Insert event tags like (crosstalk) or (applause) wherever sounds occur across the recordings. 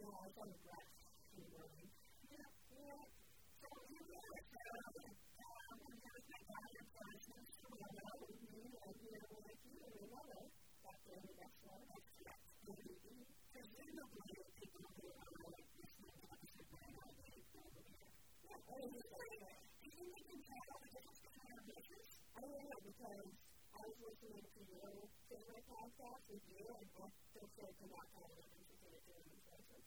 Yeah, I was on the grass in the morning. Yeah, yeah. So, you know, um, I'm going to take out your questions tomorrow. Mm-hmm. And, you know, like you, we love it. That's the end of that show. That's it. Presumably, people who are to this going to be able to Yeah, and it's like, do you think you can tell the difference between our business? I don't know, because I was listening to your favorite podcast with you, and both those said to not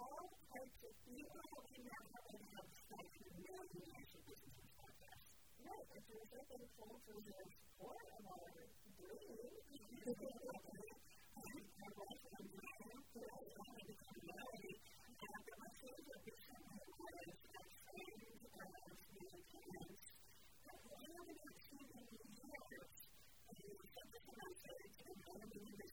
all types of people in that house it. If you're taking soul food as foreign or green, you can get it. And like in the example of having a community, and the message of the summer was a change of the influence. But the way we see the new years is something I say to the morning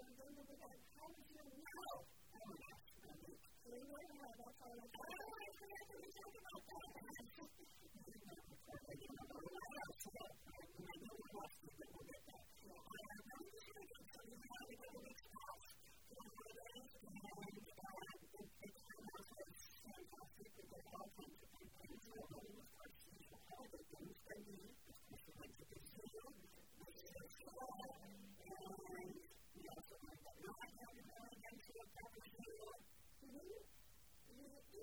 and they would be like, how did you know? Oh my gosh, my week. So you know how that's all like, I don't know, I forgot that we talked about that. I know we lost it, but we'll get that. I don't know, I'm just going to tell you how to go to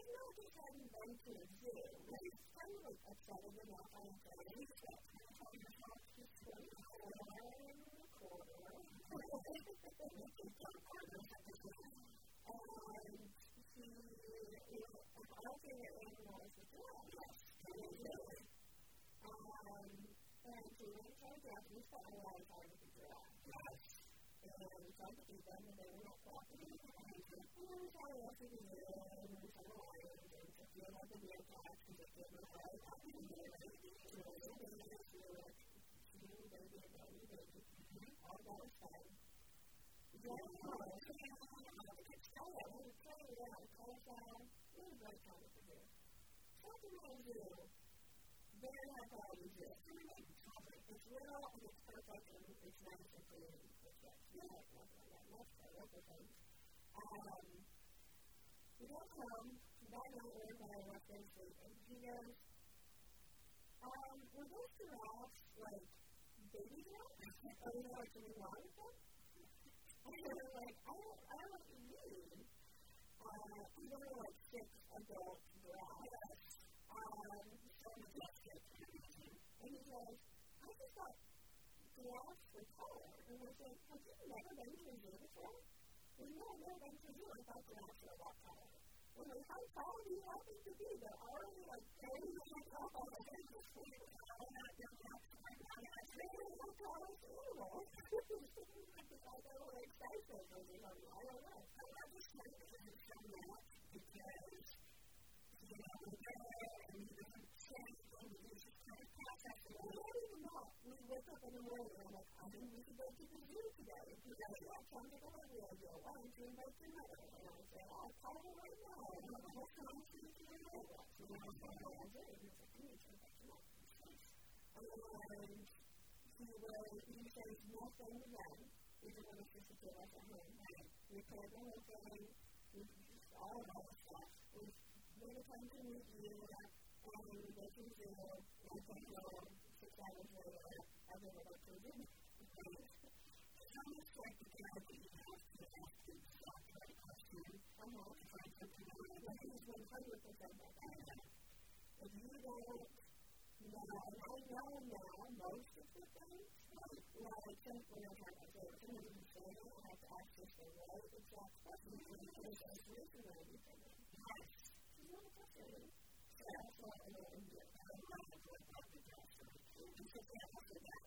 Though they hadn't been to a zoo, right? Kind of like upsetting them off on the And we spent time on the house just for a quarter and a quarter. and we can talk partners at the zoo. And she, you know, and all of their animals were dogs. Yes, and we really, Um, and she went to our Japanese family all the the giraffe. And we tried to eat them, they were not cooperating. And we said, oh, we tried to look at the Um, you a were you were you you were a I you know, we're in my left and. He goes, um, were those giraffes like baby giraffes? Or you know, like, do we want them? And they were like, I don't, I don't know what you mean. Uh, these are like six adult giraffes. Um, so And he goes, I just thought giraffes were taller. And I said, have you never been to a zoo before? we know no one to do it about the answer of that time. When we how tall do you want to be? They're already like very tall. I'm not doing that. I'm not really how tall is anyway. Because they were excited when we know, I don't know. I this kind of thing so much because, you know, and we wake up in the morning and I'm like, I think we should go to the zoo today. Because I come to the radio. Why don't you invite your mother? And I say, I'll call her right now. And I'm like, what's going on? She's in the radio. So then I say, oh, I'm good. And he's like, I need to invite your mother. And he will, he says nothing again. Even when it's just a kid at home. We play the whole thing. We just all of that stuff. We a time to meet you. And we go to the zoo. We come home. Six hours later, I've been able to do It's almost like the guy that you have to ask to stop right question. I'm not trying to do it. But he's 100% like that. If you don't know, and I know now most of the things, like, I to say, I have to ask. And there's a solution or anything. Yes. A question. So that's what I'm to. I'm to do to get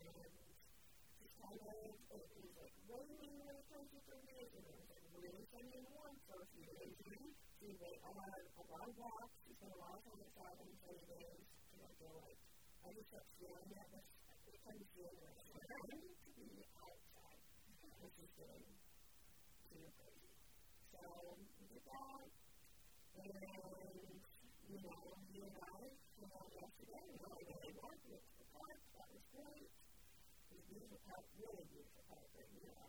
kind of, it was like raining really crazy for me, and it was like really sunny and warm for a few days. So we went on a lot of walks, we spent a lot of time outside on sunny days, and I feel like I just kept feeling that this, it kind of feeling like I need to be outside, which is getting too crazy. So we did that, and, help really be supported, you know,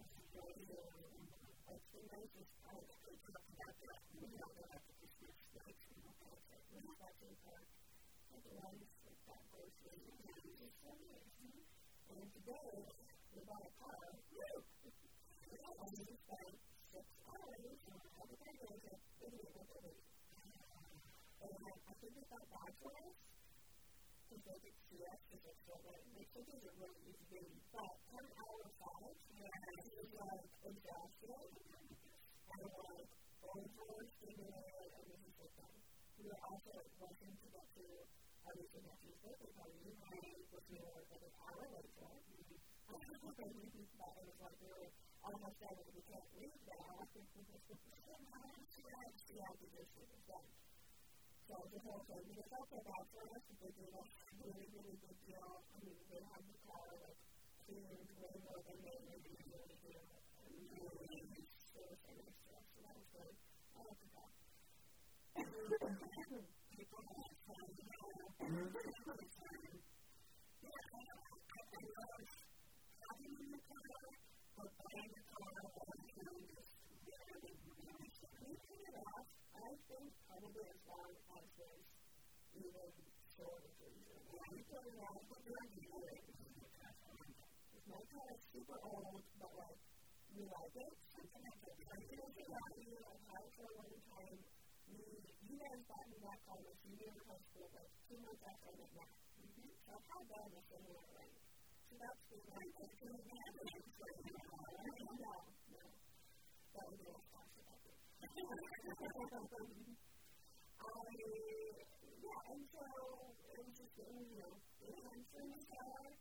it's the nicest part that they talk about that we don't know that this is mistakes and all that, but we have that in part of the ones that that goes in and out of this area. And today, we bought a car, woo! And we spent six hours on all the car days at 88 with a week. And I think we got back to us, because they could see us so late. They think it's a really easy game. But 10 hours out, and it was like exhausted. And like, going towards thinking of it, and this is like that. We were also rushing to get to our niece and nephew's birthday party, and was here like an hour later. And I was thinking that it was like we were almost done, and we can't leave now. I think we just and the dish done. so the whole thing. Because also that for us is that there's a really, really big deal. I mean, they have the power like to way more than they really, really do. And really, they were so nice to us. So that was good. I like that. People have fun. People have fun. Yeah, I love having the power, but buying the power was I think probably as long as there's even shortages. And we put it off for 30 years. Because my car is super old, but like, we like it. Something like that. I did it about you. It for a long time. You, you guys bought me that when you were in high school, like two months after I met Matt. Mm-hmm. So I've had that in the same way? So that's the one. It's going to be happening. No, no. That would be yeah, and so it was just getting, you. know, and friends together,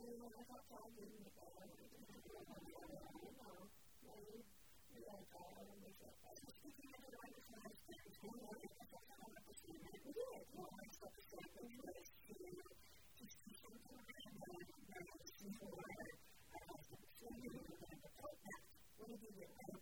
and then I got talking about it, and I don't know, maybe, maybe I got out of this, I was just thinking of it right before I was thinking, and I was just like, I don't know, this is what I do, I don't want myself to stay in this, to just do something, and then I was just thinking, I was just thinking, and I was just thinking, and I was just thinking, and I was just thinking,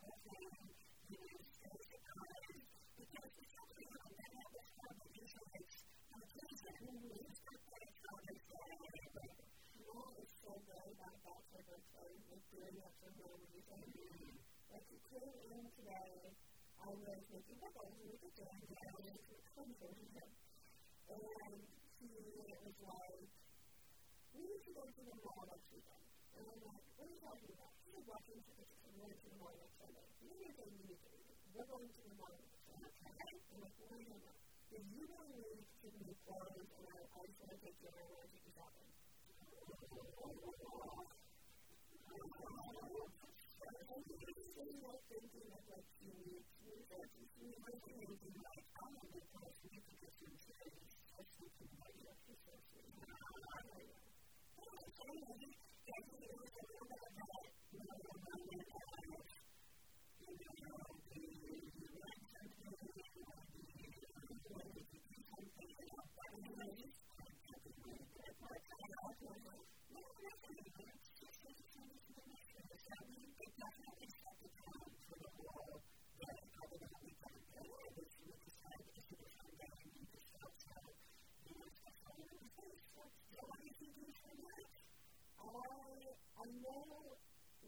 making bubbles in the cleansing him. And he was like, we need to go to the mall then you don't need to be worried and I, I just want to take your word to be happen. Say that thinking of like you need to move that you see my thinking like I'm a good person you could just do charity or something like that. I'm like, that's the reason I'm not that. I'm not that. I'm not that.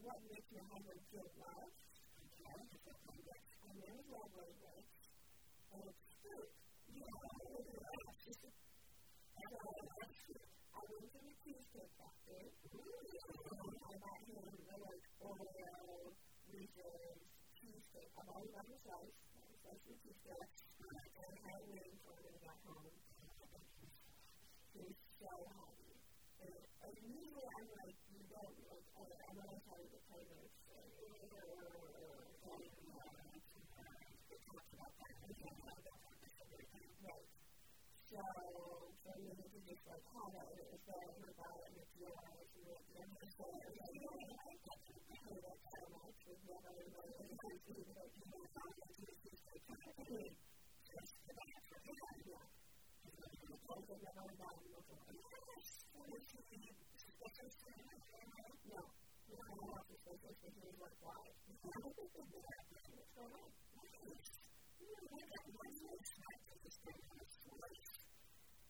what makes your husband feel loved, okay, I know love language, like and it. He's so. And, and usually I'm like, don't like, I, know how Right. So, like have it, it was there, and about it, and and and it's your I hate it so it, you how much to that. You don't like why. What's going on? You know, I got one place to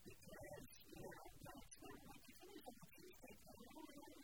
Because, you. know, that's not like, if someone's like,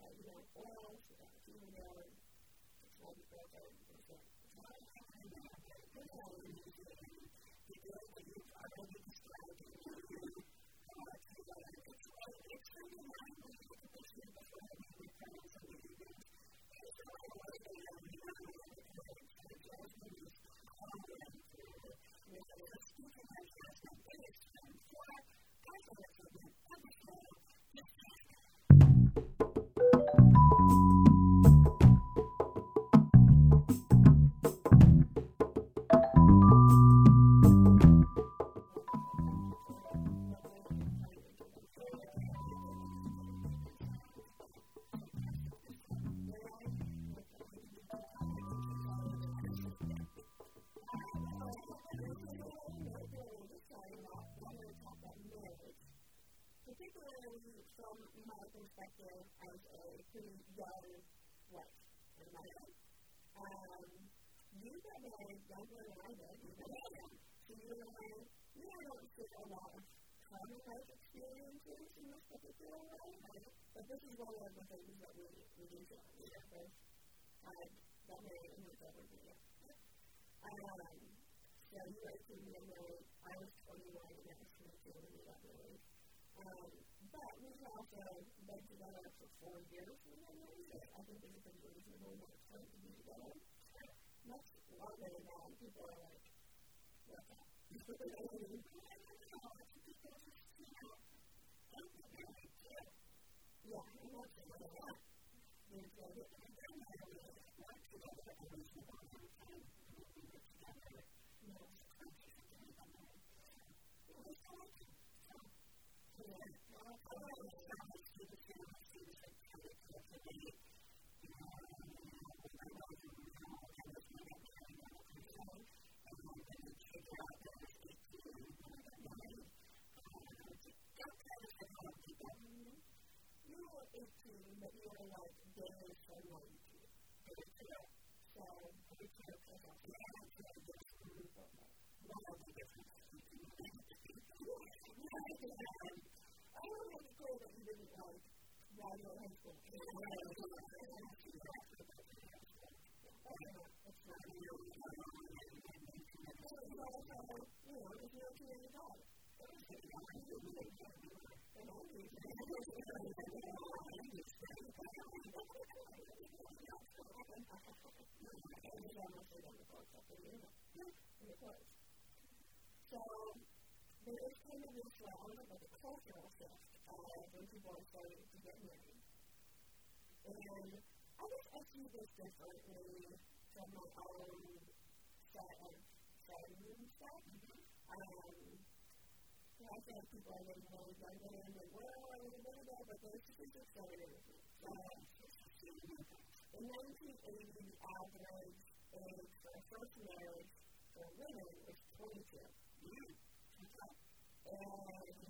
like, you know, oil, female, and all the girls are just like, You've already described perspective as a pretty young my life. Um, you got married younger than I did. You got married. So you and I, you don't share a lot of common life experiences in this particular way, right? But this is one of the things that we, we do share. We both had got married and moved over here. Um, so you were 18 years old. uh, led to that up to four years in my. I think it was a reasonable amount of time to be together. Much longer than that, people are like, what? Yeah, I'm I don't know if it's that was my next time, I was going to say, and then the kids are out there at 18 when I got married. Just try to support people. You were 18, but you were like daily from 90. So, the there is kind of this uh, round of a cultural shift uh, people are starting to get married. And I guess I see this differently from my own set of friends and stuff. Um, know, I feel like people are getting really young and, well, I was a little bit, but there's just this accelerated. Um, in 1980, the average age for a first marriage for women was 22. Mm. Okay. And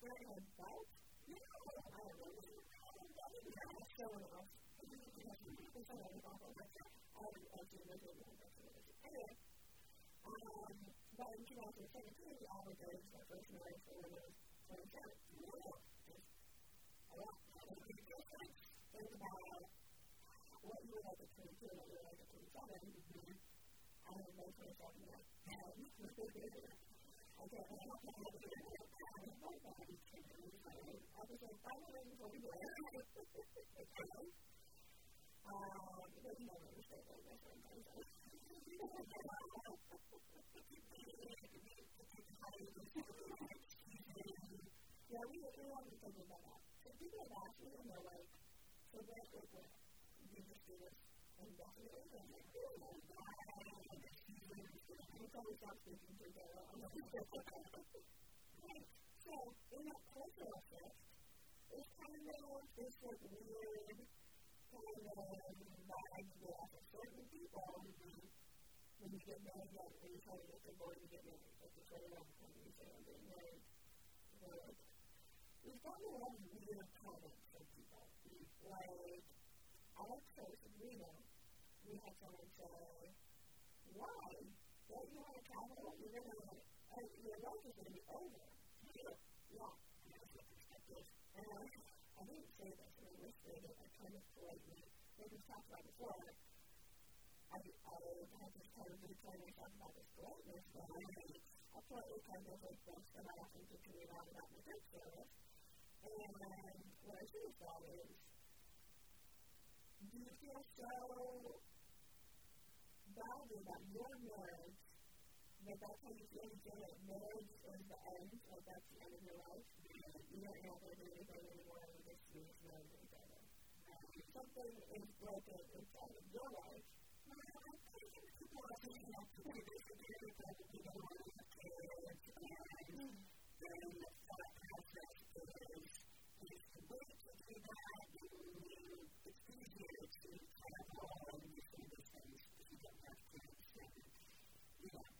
I enough. Anyway, but in 2017, the average age for first marriage for women was 27. Think about what you would like at 22 and what you would like at 27. Mm-hmm. I 27 I. I. I was like, I'm waiting Yeah, we, we haven't thinking about that. So people have asked me, and they're like, so what, what, what? You just do this indefinitely? And I'm like, oh my god. I'm probably stop speaking to them. right. So, in that cultural shift, it's kind of this like weird kind of vibe there certain people when you get married, when you try to get divorced, you get married. Like, it's very long when you say I'm getting married. They're like, we've gotten a lot of weird comments from people. Like, our church in Reno, we had someone say, why? Don't you want to travel? You're going to, uh, your life is going to be over. Yeah. Yeah. That's the perspective. And I, I didn't say this, and I whispered it, I kind of politely, we've talked about before, I, I had this kind of retell myself about this politeness, but I, I politely kind of like brushed it off and continued on about my church service. And what I should have thought is, do you feel so badly about your marriage that that's how you feel you that marriage is the end, like that's the end of your life? You don't have to do anything anymore, you just you just marry each other. Something is broken inside of your life. People are thinking of people who disagree because they don't want to have kids and then the thought process is is to wait to do that and it's easier to travel and do these things if you don't have kids and you know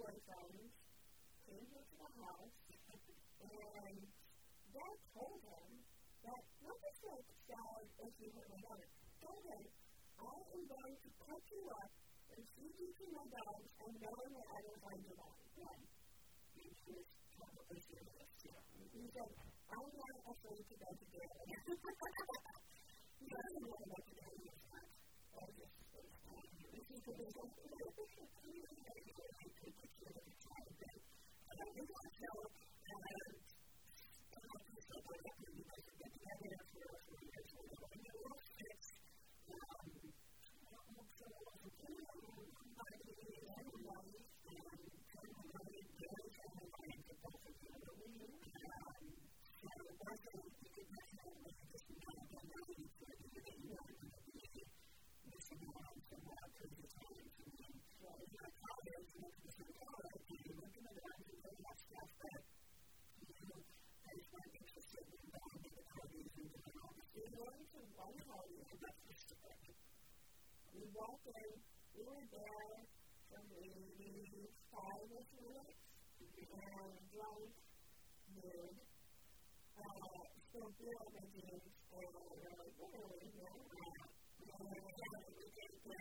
boyfriends came here to the house, and Dad told him that not just like sad as you heard my mother, told him, I am going to cut you up and feed you to my dogs and knowing that I will find your body. Yeah. He was probably serious. Yeah. He said, I'm not afraid to go to jail. he doesn't want to go to jail. He's not. I just, this is the big We walked in, we were there from maybe five minutes, and drunk, nude, Still beer on my jeans, and like, are we doing? And we did the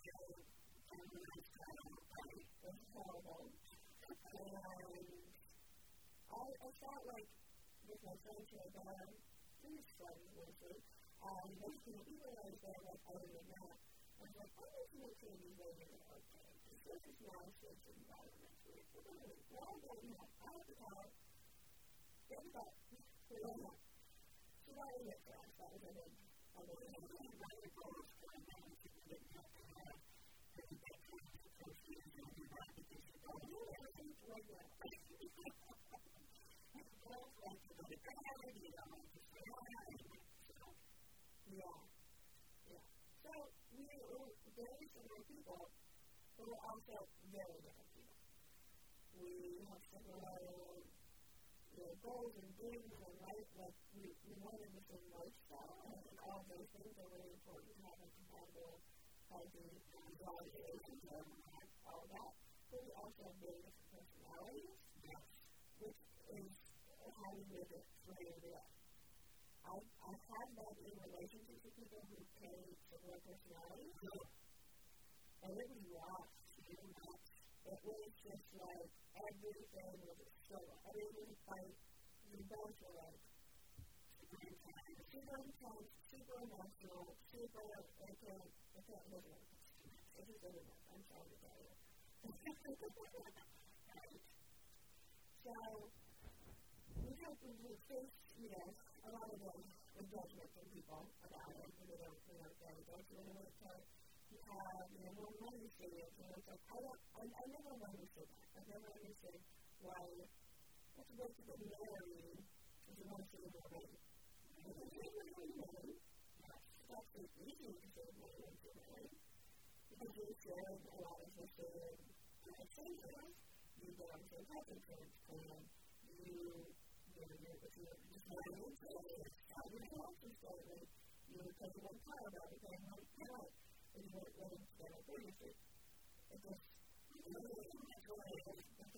feminist party. It was horrible. And I, I felt like with my friends who were there, pretty friends mostly, um, making even though I was there like other than that, I was like, I'm just sure these are okay. This is now a safe environment. We're, going to, we're all going to have, I have to tell, think about, to so that. That the to be to to the that to to to you know, people, but we're also very different people. We have similar you goals and dreams and life, like we, we wanted the same lifestyle, and I think all those things are really important to have a compatible, healthy, healthy relationship, all that. But we also have very different personalities, yes. which is how we make it through the I, I have that in relationships with people who carry similar personalities. And it was rough. It was just like everything was struggle. Everything was like, we both like, super emotional, super, I can't, I can't live with it. It just doesn't work. I'm sorry to tell you. so, we have to face, you know, a lot of the, judgment from people about it, and they don't, they don't get it. So when to, you have, you know, money savings, and it's like, I don't, I, I never understood that. I never understood why have to go to the Mary if you want to save your money. You can save your own money. That's the reason you can save your own money. Because you said a lot of this is you have savings, you get on your health insurance plan, you you know, you're if you're just not in savings, your health statement, you because you want to talk about it, then you can't if you want to get a benefit. It just really is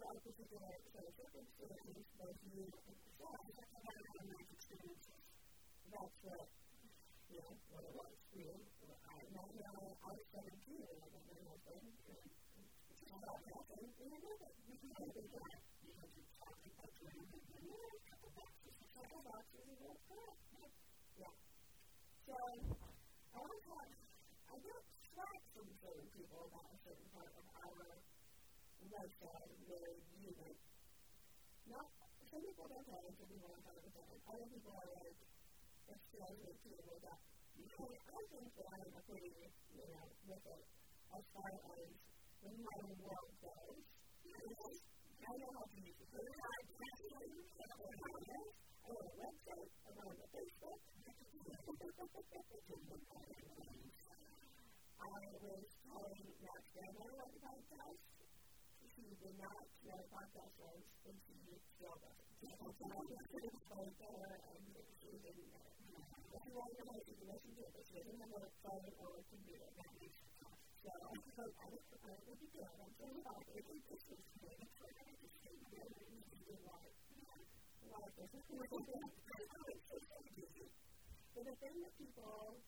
just not get it. I'm not suggesting that if you're 20 and listening to you and and set of circumstances, both you and myself, have had life experiences. That's what, you know, what it was. You know, I, now, I was 17 and I got my husband, and it's not happened, and I know you can have a job. You know, you're talking about own, and you know, a couple boxes, a couple boxes, and that's correct. Yeah. So, I want to, I get slack from certain people about a certain part of our lifestyle where you like, not, some people don't have it, some people don't have it, other people are like, it's pleasant to wake up. And I think that I'm a pretty, you know, with it as far as the modern world goes. I know how to use the testing, I have a website, I'm on the Facebook. I was telling Matt's Grandma about the podcast she did not know what podcast was, still doesn't. She was right there, and she didn't know. If you want to know, you can listen to it, but she doesn't have a phone or computer. That makes. So I thought I would, I would be good. I'm so happy. I think this is good. It's what I just think really easy to like. Like this. But the thing that people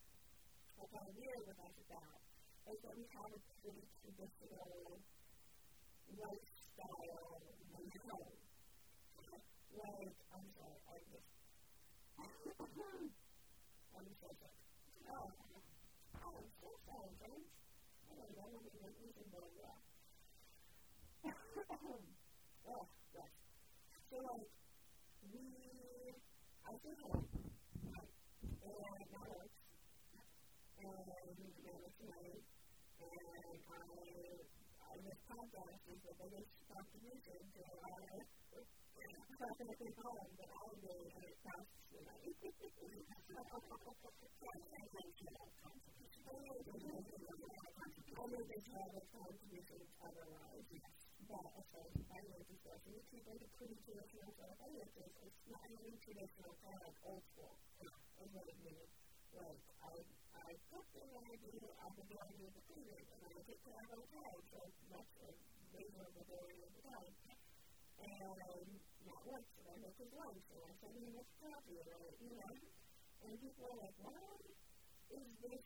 kind of weird with us about is that we have a pretty traditional lifestyle now. Like, I'm sorry, I just, I'm so sorry. Oh, I'm so sorry, James. I don't know when went losing very well. oh, yes. So, like, we, I stay home, and my work, and we manage money, and I contractors that they just stop the music to allow it. It's not going to be home, but I really had it passed to me. So, yes, I think you have contribution. I really do think you have contribution. I really do have a contribution to other lives. But, of course, I live this way. So, you can go to pretty traditional stuff. I live this. It's not really traditional, kind of like old school. Is what it means. Like, I I cook and I do, I can do, I the cleaning, and I take care of my child, so that's a major majority of the time. And not once, and I make his lunch, and I send him his coffee, or, you know, and people are like, why is this,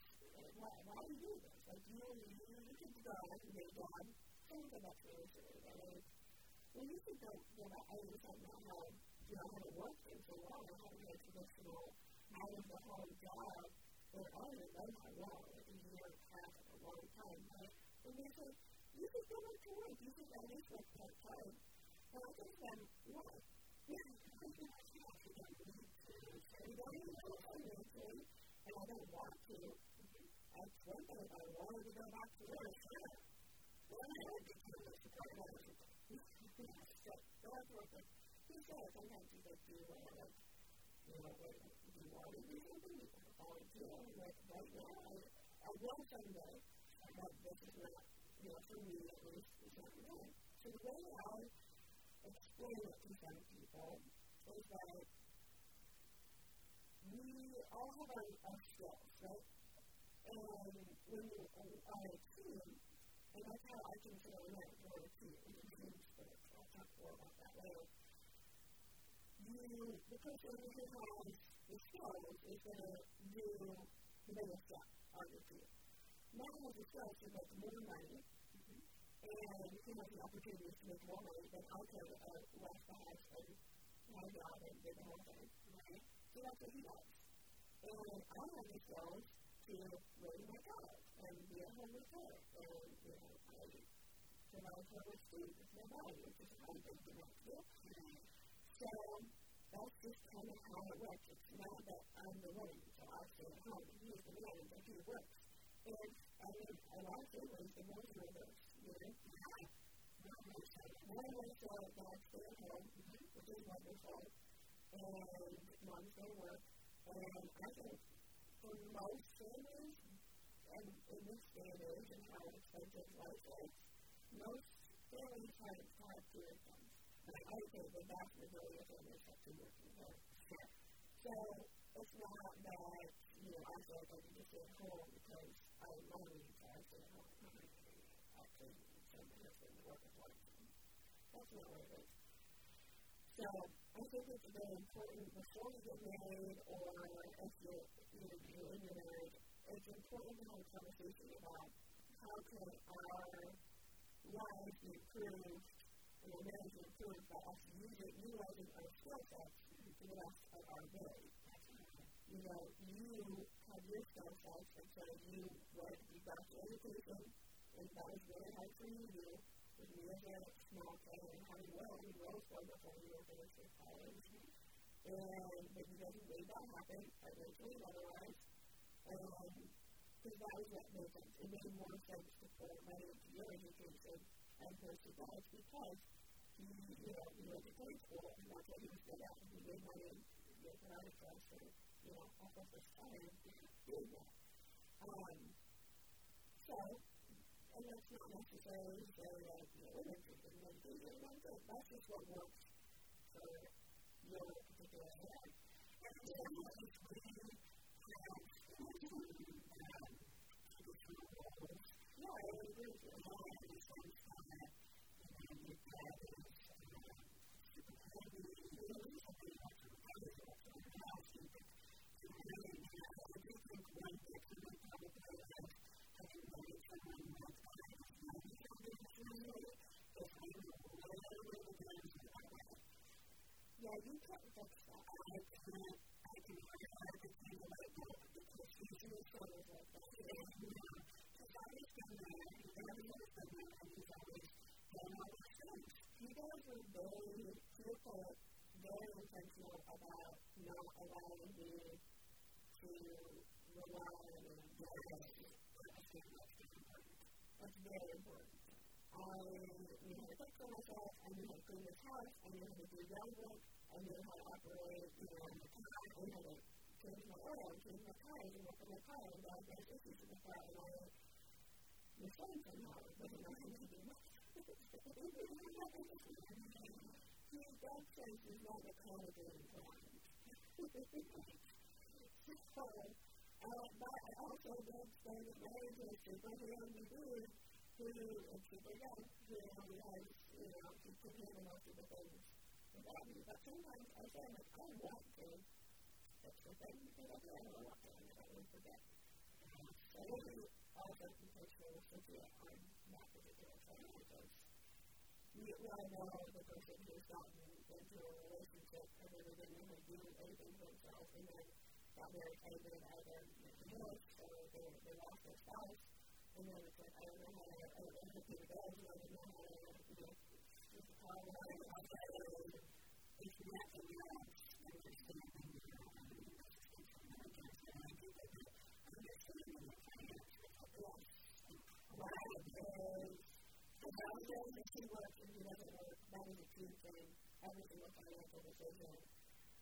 why, why do you do this? Like, you, you, you could go out and make job, something that's really silly, I mean, well, you could go, you know, I understand now how, you know, how to work in so long, I haven't had traditional out of the whole job, or I don't know how long, like a year and a long time, right? And they say, you should go back to work, you should at least work part time. And I told them, why? Yeah, I think I should actually don't need to. I don't know if I need to, and I don't want to. That's one thing, if I wanted to go back to work, sure. Well, I would be kind of supportive of it. So, back to work. He said, sometimes you just do, uh, like, you know, what, do you want to do something? Can volunteer. Like, right now, I, I will someday, but this is not, you know, for me at least, it's not right. So the way I explain it to some people is that we all have our, our skills, right? And when you are a team, and that's how I consider it, we're a team, it's a team spirit. I'll talk more about that later you, the person who has skills is to job on your team. Now has the skills to make more money, mm-hmm. and he has the opportunity to make more money than could uh, left the and my job and the whole thing. Right? So that's what he does. And I have the skills to raise my child and be a home with her. And, you know, I provide her with food with my body, which is one thing to do. So that's just kind of how it works. It's not that I'm the woman, so I stay at home. He's the man, and he works. And I mean, a lot of families, the roles are reversed, you know? One of us said that stay at home, which is wonderful, and mom's going to work. And I think for most families, and in this day and age and how expensive life is, most families have, have two incomes. And I would say the vast majority of families have two working parents. Sure. So it's not that, you know, I feel like I can just stay at home because I love you, so I stay at home. Actually, so my husband work with one. That's not what it is. So I think it's very important before you get married or if you're, you know, you're in your marriage, it's important to have a conversation about how can our lives be improved and our marriage be improved by us utilizing our skill sets to the best of our ability. You know, you have your skill sets, and so you went, you got your education, and that was really hard for you to do with me as a small kid and having well, you well for before you were finished with college. And, but you guys made that happen eventually, otherwise. Um, because that was what made sense. It made more sense to pour money into your education as opposed to God's because he, you know, he went to trade school and that's what he was good at. He made money, you know, provided for us for, you know, all of this time doing that. Um, so, and that's not necessarily to say that, you know, women do one thing or one thing. That's just what works for your particular life. And then, we have yeah, I agree with you. And I understand that, yeah, you can't fix that. I can't, I can learn how to change the light bulb because in the photos. And, you know, always been there, and been there, and he's always done all these things. You guys are very people, very intentional about not allowing me to rely on get That's very important. I knew how to cook for myself, I knew how to clean this house, I knew how to do yard work, I knew how to operate, you know, the car, I knew how to change my oil, change my tires, and work on my car, and diagnose issues with the car, and I the thing now, but it doesn't need to be (laughs) His God says he's not a accommodating God. so, uh, but I also don't stand at marriage with super young dude who is super young, who has, you know, he can handle most of the things without me. But sometimes I say, like, I want to fix the thing because I don't want to, and I don't forget. So, all of us because they were simply on that particular train because we, we all know the person who's gotten into a relationship and then they didn't even do anything for themselves and then got very angry at either divorced or they, they lost their spouse and then it's like, I don't know how to, I don't know how to the and I don't know how to, you know, keep the car running. It's not a match understanding your own experience and I think that understanding the finance Yes. Right. And so that was the only two works and he doesn't was a true thing. Every single financial decision.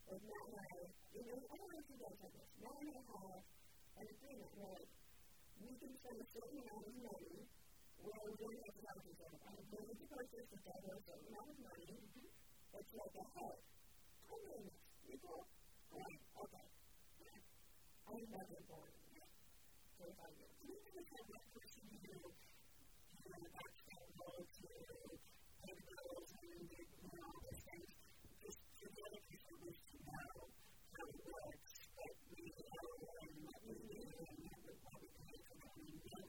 With Matt and I, you know, I don't know if you guys have this. Matt and I have an agreement where we can spend a certain amount of money where we're going to have to other. I'm going to purchase a certain amount of money. Mm-hmm. It's like a head. I'm doing this. You go? Great. Okay. I think that's important things,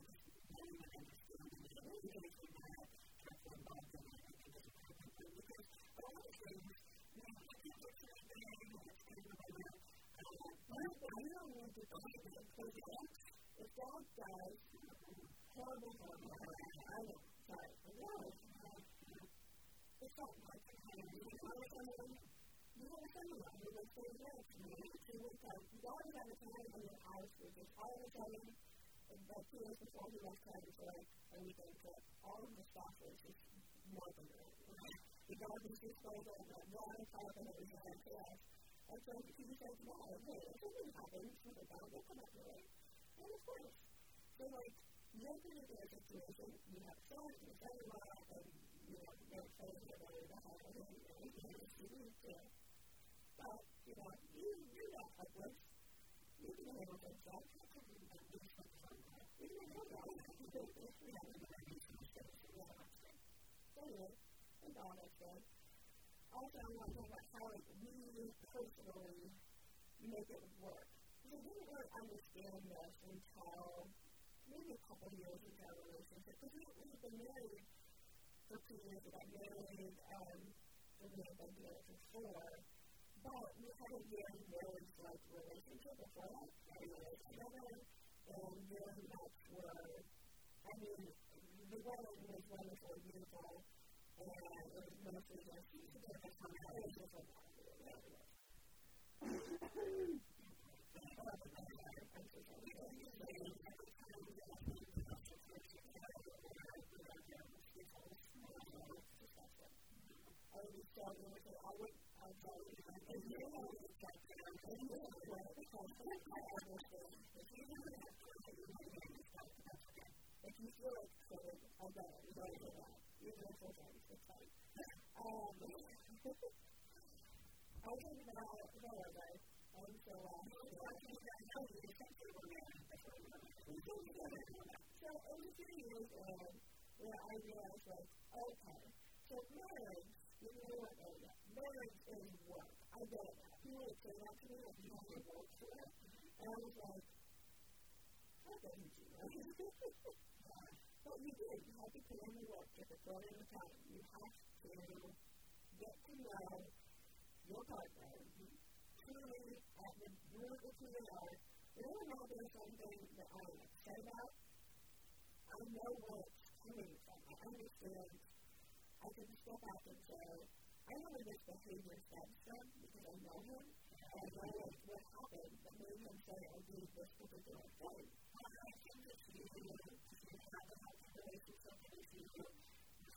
you know, it's a it's a, to talk about it, it's not like you know you have to you have a just a about two years before he left it's like a weekend trip, all of the stuff was just melting around. The garbage disposal, the water pipe, and everything like that. And so he says, no, hey, if something happens, God will come up with it. And of course, so like, you're in a situation, you have son, you son-in-law, and you know, don't say that way to have a you need to. But, you know, you, you're not hopeless. You can handle things like that. You can handle that. You can handle that. Anyway, and all that said, also I want to talk about how we personally make it work. Because we didn't really understand this until maybe a couple years into our relationship. Because we, we've been married for two years. We got married um, when we had been together for four. But we had a very marriage-like relationship before that. We were together, and very much were, I mean, the wedding was wonderful and beautiful, just, you. just like, it, I tell you, and you know, it's like, and you know, because I you you might not you feel like quitting, I you that. Um, I think about, whatever, and so, was a few years, um, where I realized, like, okay, so marriage you know what? Marriage is work. I get it. People would say that to me, like, you have to work for it. And I was like, how didn't you? but you did. You have to put in the work, get the foot in the time. You have to get to know your partner. Truly, at the root of who they are, they don't know something that I'm upset about. I know where it's coming from. I understand I can step back and say, I know this behavior stems from because I know him, and I know what, what happened that made him say or do this particular thing. I think that you, have a healthy relationship if you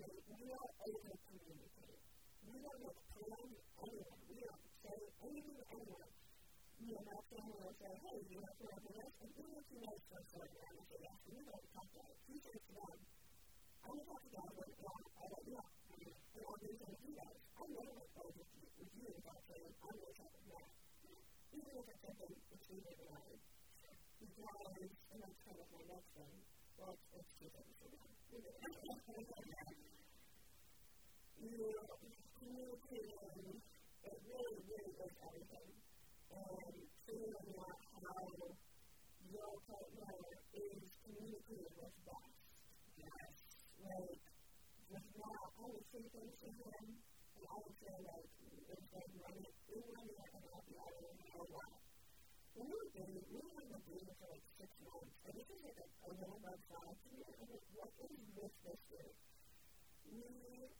to we are able to communicate. We don't make plan anyone. We don't say anything to anyone. You know, my family will say, hey, you have to have this, and even if you know it's sure, I'm going to say, we don't talk it. You say to them, I'm going to talk about it, I don't know. And to do that. I know what goes with you, with you in that saying, I'm going to talk about that. Even if it's something you and I. Because, and that's kind of my next thing, well, it's, two things me. You communicating, it really, really is everything. And figuring out how your partner is communicating with best. Yes. Like, with not, I would say things to him and I would say, like, it's like money, we money I can help you out of it, or what. When we were dating, we were in the dating for like six months, and this is like a, a little flag to me. I'm like, what is with this dude? We,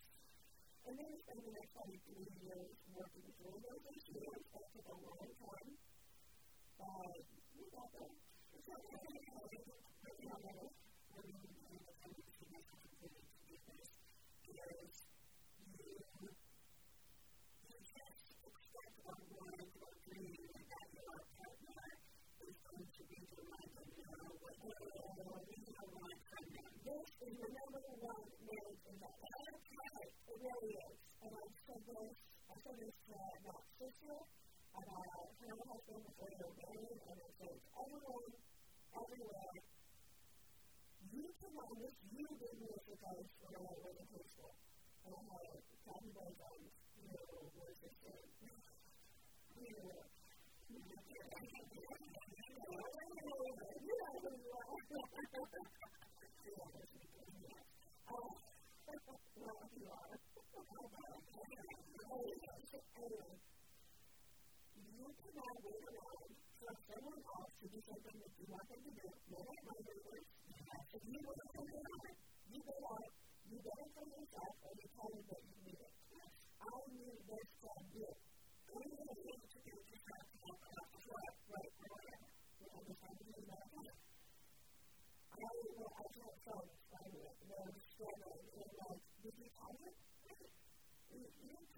And then I spent the next probably three years working with organization and that took a long time. But we got there. It's not really exciting, but you know, that is when you do the kind of thing that's important to do this is you, you just expect or want or dream that your partner is going to be the one to know what they are or what they want from them. This is the number one marriage in the ever really is. And I've said this, I said this to my sister about her husband before they were married, and I said to everyone, everywhere, you can on this, you did as a coach when I was in high school. And I had Kathy Boyfriends who was just saying, you know, you know who you are. Anyway, you cannot wait around for someone else to do something that you want them to do. No, not my words. If you want something out, you go out, you get it for yourself, and you tell them that you need it. I need this from you. I need to introduce yourself to help out the club, right, or whatever. You know, just have to do that. I will, I can't tell you, I will, they're struggling, and like, did you tell them? You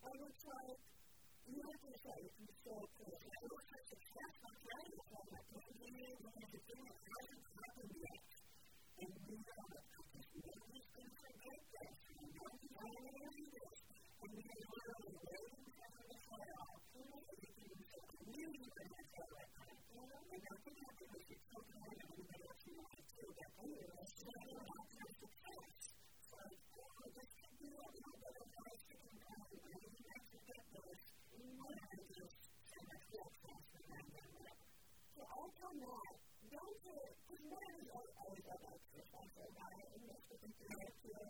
I would try not to try to be so close. I would try to test my friends on my family and everything that hasn't happened yet. And we know that this is what we can forget that. We know we are already this. And we are already waiting for the trial. We know everything is so amazing for the trial at time. And I think that it was the token of everybody else who wanted to. But anyway, so I don't have to So I tell Matt, don't do it, because Matt is always about exercise, so about it, and what you have to do.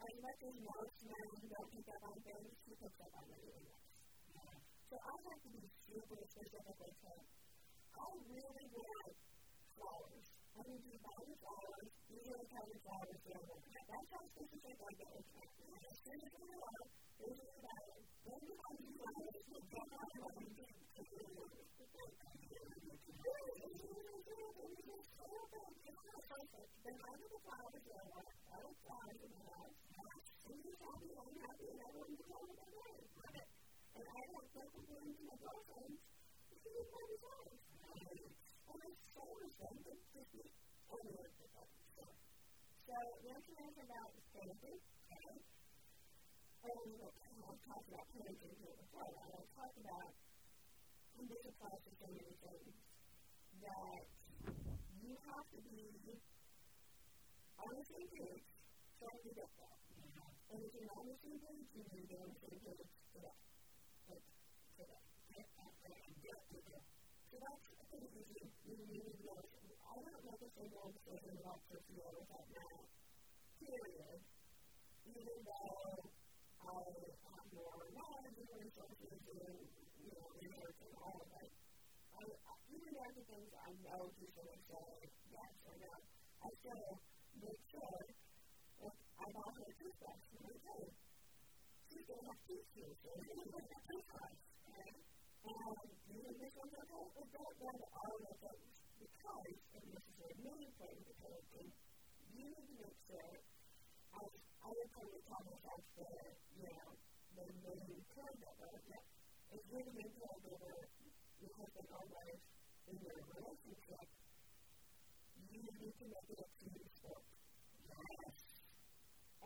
And let him know now you don't pick up on things, he picks up on everything else. So I have to be super specific with him. I really want flowers. I need you to buy the flowers. These are the kind of flowers that I want. That's how specific I go. As soon as you are, here's you're you have. You get my flowers. Then I get the I. I. You're tell I have to do with. You buy the flowers. It's so resentful to be overlooked at that. Talked about parenting here before, and I've talked about in this applies to so many things that you have to be on the same page from the get-go. And if you're not on the same page, you need to be on the same page today. Like, today. So that's pretty easy. You really know. I don't make a single decision about Tokyo without that. Period. Even though I have more knowledge and resources and, you know, research and all of it. Even the things I know he's going to say yes or no, I still make sure if I bought her a toothbrush, I'm like, hey, she's going to have toothpaste, or she's going to have toothbrush, right? And um, you know, this one's okay, but don't go to all of those because, and this is a really important because you need to make sure, as I would probably tell myself the, you know, the main caregiver, if you're the main caregiver, your husband or wife in your relationship, you need to make it a team sport Yes.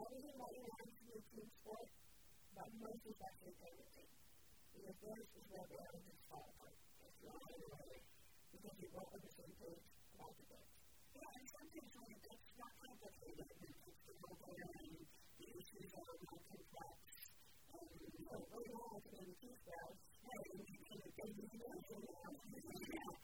Everything that you want to do team sport, but most especially everything. Because this is where the elements fall apart. It's not anywhere. Because you won't understand page about the book. Yeah, and sometimes when it's not complicated, it's the whole and the issues are more complex. And so, right now, I can do toothbrush. And you you can also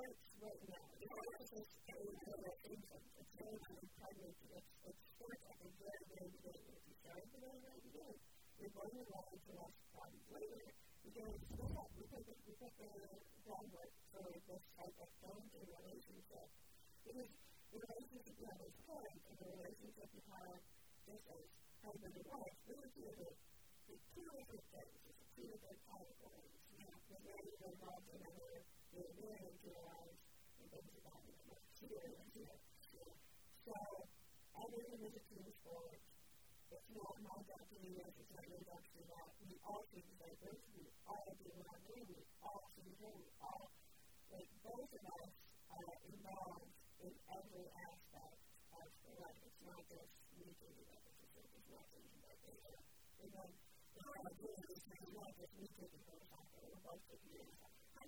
and it starts right now. It starts as a little infant. It's very kind of pregnancy. It's, it starts at the very, very beginning. If you start at the very, very beginning, you're going to learn to less problems later. We're going to split up. We put the, we put the groundwork for this type of parenting relationship. Because the relationship you have as a parent and the relationship you have just as husband and wife, really two different, two different things. It's two different categories. You know, the way you're involved in other they really realize and think about it about here and here and here. So everything is a team sport. It's not my destiny necessarily, that's not we all think like this, we all do what we we all see here, we all, like both of us are involved in every aspect of the life. It's not just we do the other, it's just it's not thinking about this. And then, the idea is not just we do the first half, but we're both doing the other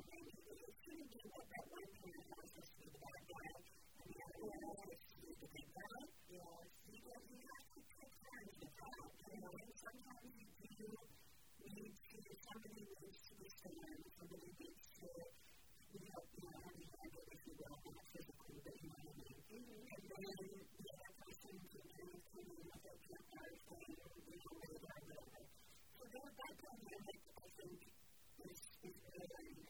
So that dynamic,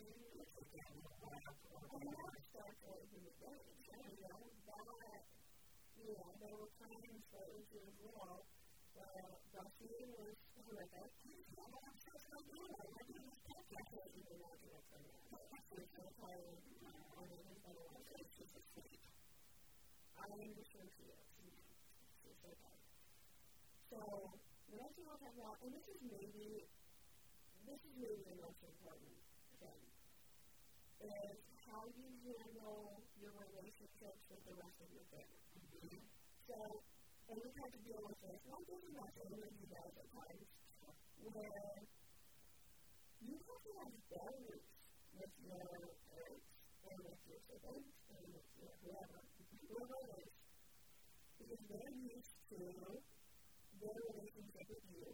you to the day. You know, that, you know, there were times that it was as well Buffy was good. I love you. I can't even imagine what's going on. I'm so tired. I. It's just a sleep. I you want to about, and this is maybe, this is maybe the most important thing, is you handle your relationships with the rest of your family. So, and we've had to deal with this, not just in my family, you guys at times, where you have to have boundaries with your parents, and with your siblings, and with your whoever, whoever it is, because they're used to their relationship with you.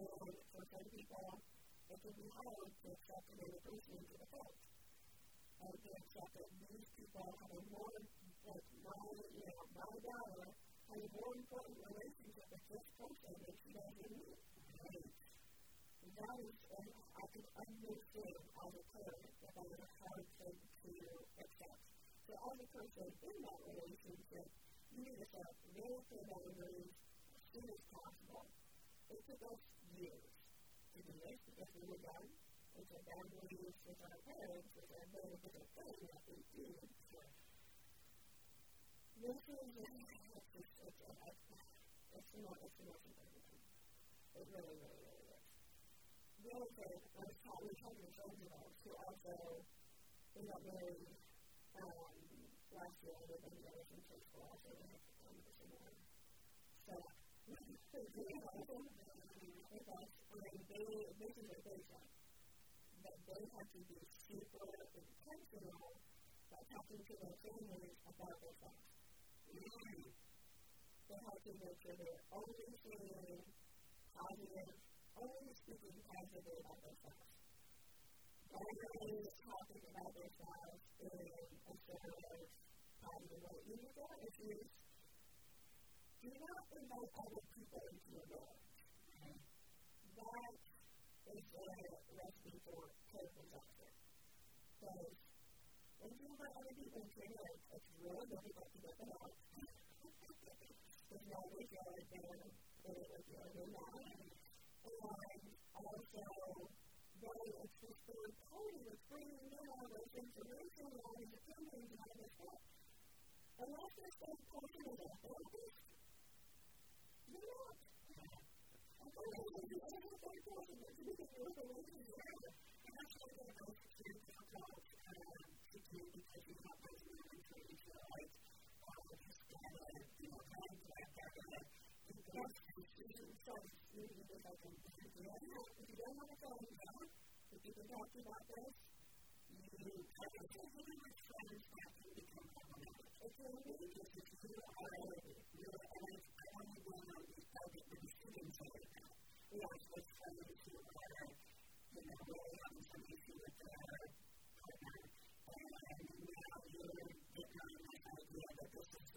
And for some people, it can be hard to accept person into the fold. And accept that these people have a more, like my, you know, my a more important relationship with this person than she does with me. Right. That is, and I can understand as a parent that that is a hard thing to accept. So as a person in that relationship, you need to set clear boundaries as soon as possible. It took us years to do this because we were young with our with our words, with our very little thing that we do. This is just, it's, it's, it's, it's, not, it's the most important thing. It really, really, really is. The other thing, I was taught, we had an who also, we got married um, last year, and we've been together since high school, also we had the conversation on. So, we did have a thing with us, and they basically they have to be super intentional by talking to their families about their sex. Mm. They have to make sure they're only saying positive, only speaking positively about sex. Only talking about sex in a sort of positive way. There are issues. Do not invite other people into your marriage. Mm. That is a recipe disaster. Because when you invite other it's really difficult to get them out. There's no way to get them in it you in that. And also, then it's just the party that's bringing in all this information and all these opinions and all this stuff. Unless this third person is a therapist, you're not. And that's why they're going to go to felt um, sickly because you have those moments where you feel like, oh, I just gotta, you know, grind to that deadline. The best decision starts moving with like a deadline. If you don't want to go in there, if you've been talking about this, you kind of feel really much friends that can become problematic. It's really dangerous if you are, you're an unemployed woman, you felt that the decisions are like that. We are supposed to try to, you know, really having some issue with the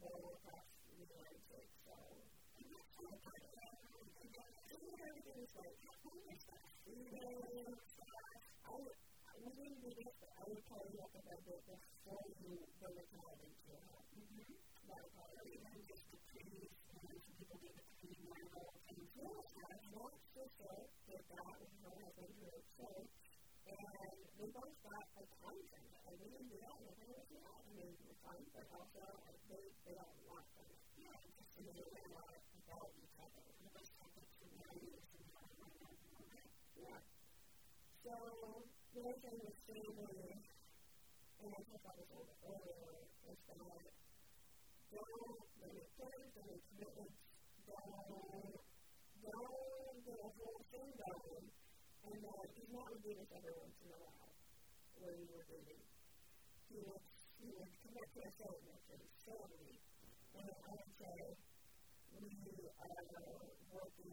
and affordable across the United So, I'm not sure like, know, I, we didn't do this, I would tell you about it before you go to college. Mm-hmm. That would probably be just the previous people get the pretty normal and feel as not sister did that with her husband who was sick. And we both got a time from it. And we didn't do that. And I was yeah, I mean, it fun, but also they, they a lot from it. Yeah, just to know a lot about each other. And those topics for many years and Yeah. So, the other thing with family, and I talked about this a little bit earlier, is that don't limit things, don't make commitments don't, don't get a thing going. And uh, he's not would do this every once in a while when you were dating. He would, to a certain And I would say, we are working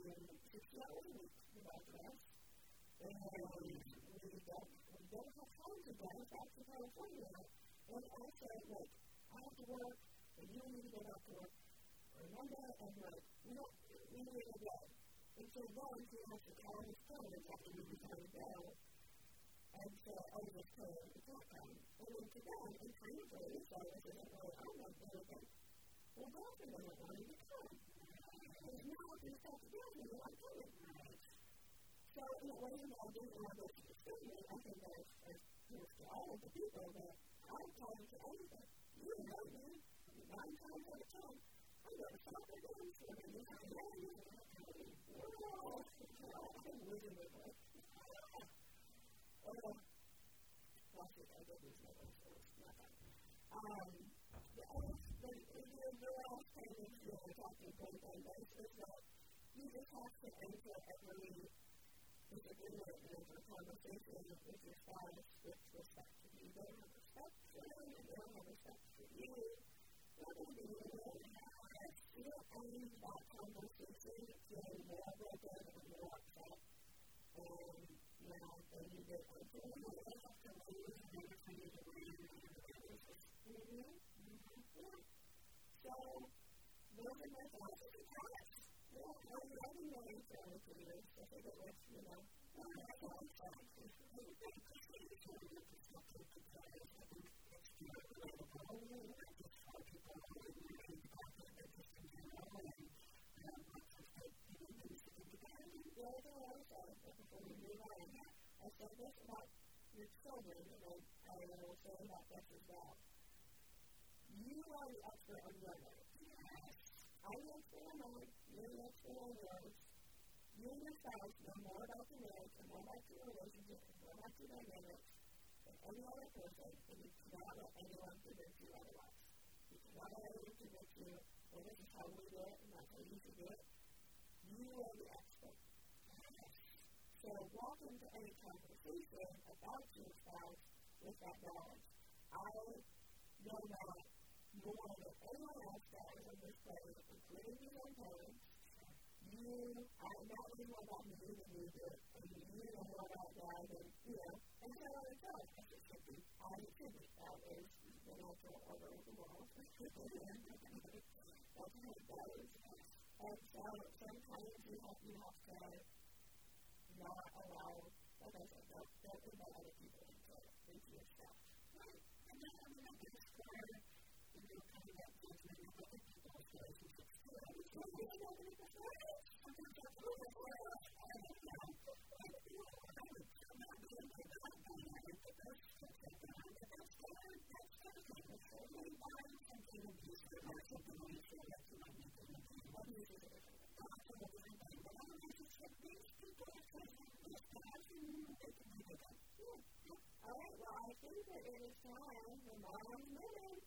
60 hours a week without rest. And we don't, we don't have time to go back to California. And said, like, I have to work, and you need to go back to work remember and like, we don't, we need to go. And so then he has to call his parents after he becomes ill and say, oh, this parent is. And then to them, and kind of really say, this isn't really on them, anything. Well, Dalton doesn't want him to come. Because now he's got to tell me I'm coming. So, in a way, I didn't want this to statement. I think that it's, it's to all of the people that I'm telling to anything. You know me. Nine times out of ten, I never thought that it was going to be so um, the other, the, the, the, last thing that you talking point on this is that you just have to enter every disagreement and every conversation with your spouse with respect to you. They don't have respect for them, and they don't have respect for you. You're going to be you don't own that conversation, feeling more broken and more upset, and now they need to, like, you have to leave Mm-hmm. So, those are my a task. Yeah, I'm loving my family for years. I think it was, you know. I think it's sort of perspective to. I think it's more relatable. I just try people think about it, the thing I say, before we move on, I said this about your children, and I, I will say about this as well you are the expert on your life. I'm the expert on you're the expert on yours. You and your spouse know more about the marriage and more about your relationship and more about your dynamics than any other person, and you cannot let anyone convince you otherwise. You cannot let anyone convince you that this is how we do it and that's how you should do it. You are the expert. So walk into any conversation about your spouse with that knowledge. I know that more than anyone else that is on this planet, including own parents, you are not really more about me than you do, and you know more about God than, you know, and so on and so on. As it should be, as it should be. That is the natural order of the world. That's how it goes. And so sometimes you have, you have to not allow, like I said, don't, don't other people All right, well, I think that it is time, for I'm moving.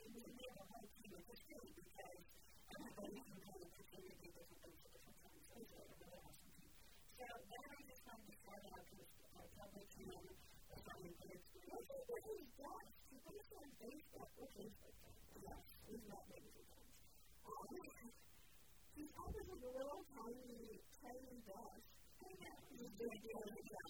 we need to have a whole of the family groups. Most people do guests. People always a little tiny, tiny guest. I know. He's a good job.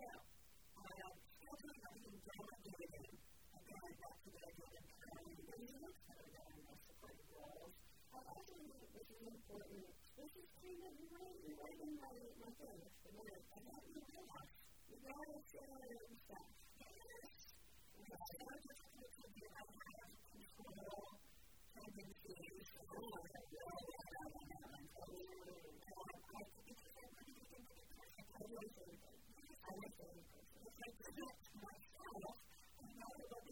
Yeah. when you look for them as support roles, are often really important. This is kind of way, the way in my, my thing, the way I have to realize, you gotta say stuff. Yes, we have to look at the people that have control, tendencies, and all that, all that, all that, and so we will I think it's something to think about. I was in, I was in, it's like, myself, and not about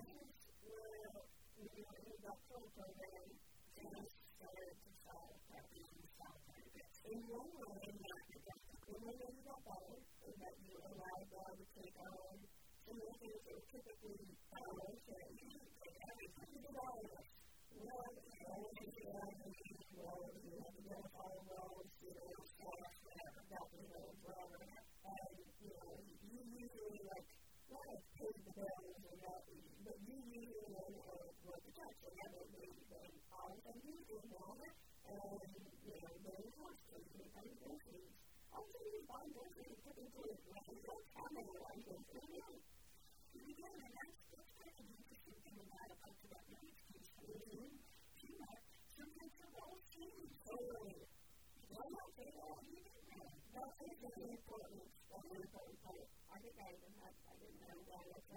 And this you know, in the doctoral program, just started to solve problems, solve targets. In one way, not the one way you got better is that you allowed them to take on some of the things that were typically ours, that you didn't take everything. You did all of it. Well, you know, you did all of you to roles, you know, staff, whatever, helping roles, whatever. And, you know, you usually like, not like pay the bills or not, but you know how to work the checks. And that would be all of you do that. And, you know, then cost of you and groceries. Also, you buy groceries, put into it, like, you don't have any on groceries. And again, and that's, that's kind of interesting thing about a bunch of that needs piece. Too much sometimes the team is totally well, not say that. That's really important. That's an important part. I think I even had,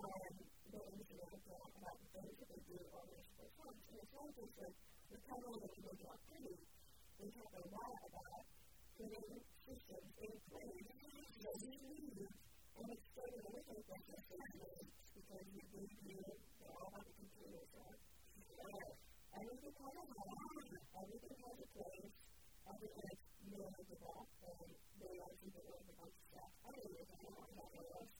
and they usually look at what they usually do on their school songs. And it's not just like recovering and make it pretty. We talk a lot about getting systems in place that you need and extending the wicked that you need because you gave you the all on the computer. So, uh, everything has a time, everything has a place, everything is manageable, and they like to do it with stuff. I don't even know how that works.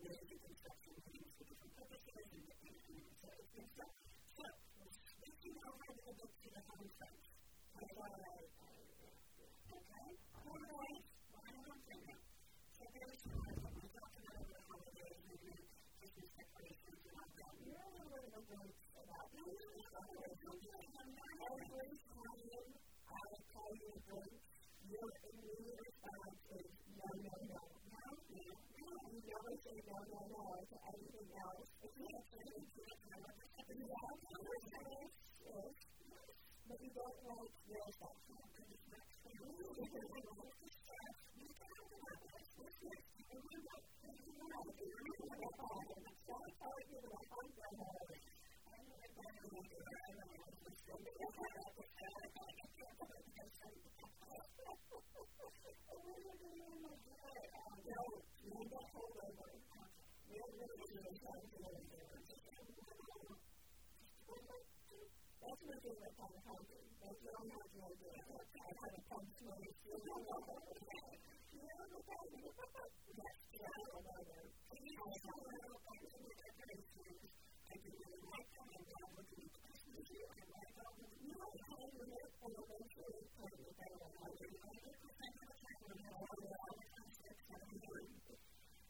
related construction means for different purposes and the service and stuff. So, speaking of how the book to the concepts, I thought I, okay, all right, why not do that? So there's some of what we talked about over the holidays and the Christmas decorations and all that. You're a little bit of a about me. I'm not always trying, I call you a book. Your immediate response is no, no, no. You never say no, no, no to anything else. If you have something to camera, you have conversations, yes, but you don't like yours that time because it's not true. You can about this. Yes, yes. And we don't, you know, I do remember that part, and I'm sorry telling you that I'm going to I know that I'm going to I know I was listening to my favorite part of hunting. That's what I'm going to do. I have a pump smoke. You know what I'm saying? You know what I'm saying? Yes, yeah, I don't know them. I have a little pump smoke decorations. I do really like them. I'm now looking at the Christmas tree. I like all of them. You know, I have a little and eventually put it together. I really like it. I have a time when I have all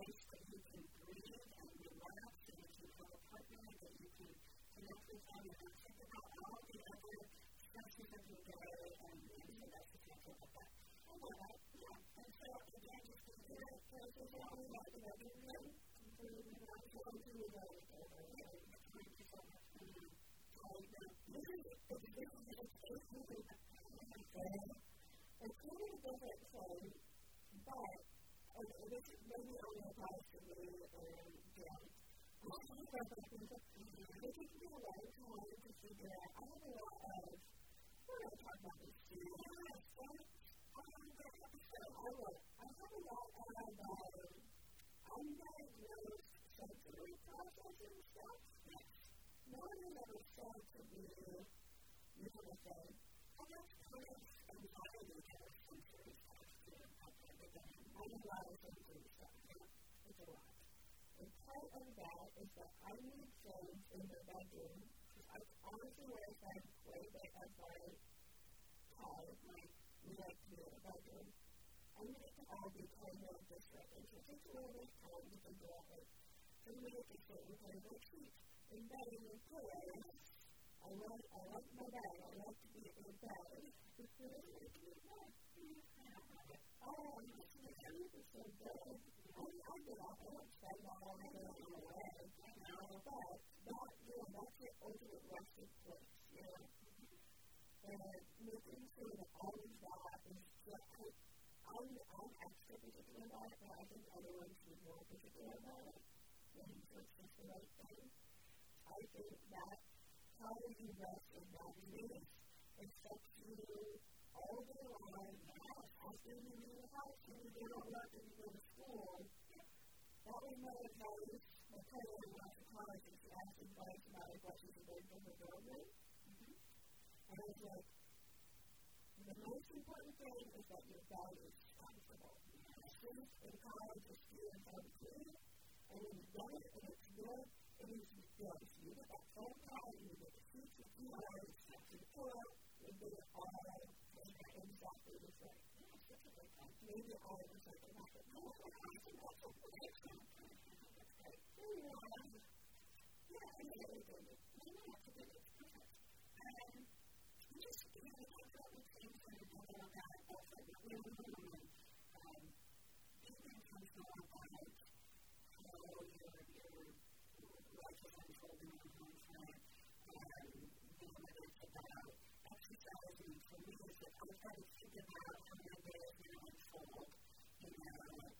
place that you can breathe and relax and that you have a partner that you can connect with them and not think about all the other stresses of your day and, and so that's just not about that. And then, yeah, and so again, just consider it as a family that, you know, you're really completely not going to be ready for it. You know, it's going to be so much fun. And this is a different thing, but it's really a different thing, but and this maybe only applies to the um, dam. This is the This is the to learn to see the other way of, we're going to talk about this too, so I will, I have a lot of um, undiagnosed sensory processing stuff no one has ever said to me, you know, and that's kind And of that is that I need things in the bedroom. I honestly wear them a bit of my car, my like to be in the bedroom. I need it to all be kind of different. And it of time to figure out like, for me it's a certain kind of like sheet in bed and in pillows. I like, I like my bed. I like to be in bed. (laughs) Oh, I'm just going to sleep. It's so good. I, I get off. I don't bed. You know, but that, you know, that's your ultimate resting place, you know. And making sure that all of that is just, I'm, I'm extra particular about it, but I think everyone should be more particular about it when it's just the right thing. I think that how you rest in that space affects you all day long. After you leave the house you go to work and you go to school, mother you, and when I was like, exercising for me is that I've got to think about how my day is going to unfold. You know, like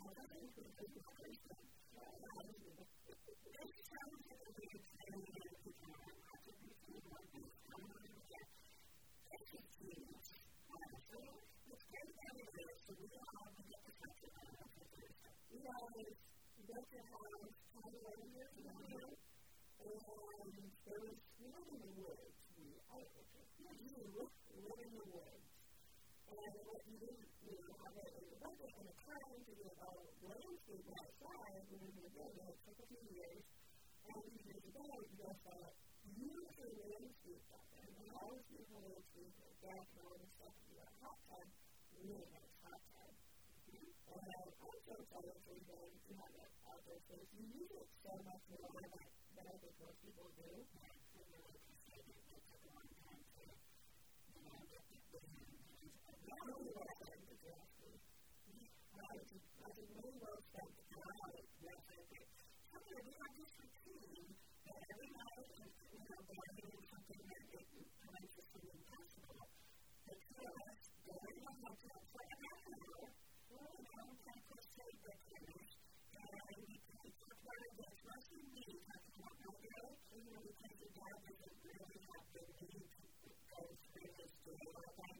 you to the. You you you know, and there was, a time to do a landscape outside when you're doing it. It took a few years. And these years ago, you just thought, beautiful landscape out there. And all this beautiful landscape, and deck and all this stuff, you got a hot tub, really nice hot tub. And I'm so excited for you guys to have that outdoor space. You use it so much more than I think most people do. here we have this routine that every night and we are gathering something that is interesting and personal. The two of us go in the hotel for an hour, roll around, talk to straight victims, and we talk about it that's rushing me, talk about my day, you know, because the dad doesn't really have the need to go through this day all by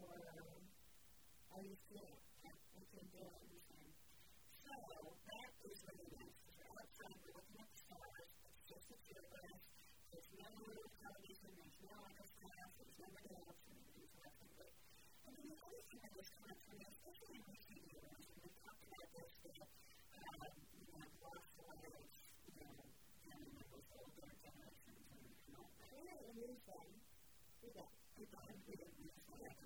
I there are those I you kind of of or amounts that we. I or? I can do everything. So, that is really nice. We're outside, we're looking at the stars, it's just the two of us. There's no television, there's no other staff, there's nobody else, and it's nothing but. And then the other thing that was coming to me, especially in recent years, and we talked about this, that, um, you know, I've lost a lot of, you know, family members, older generations, and, I really lose them. We don't, we don't, we don't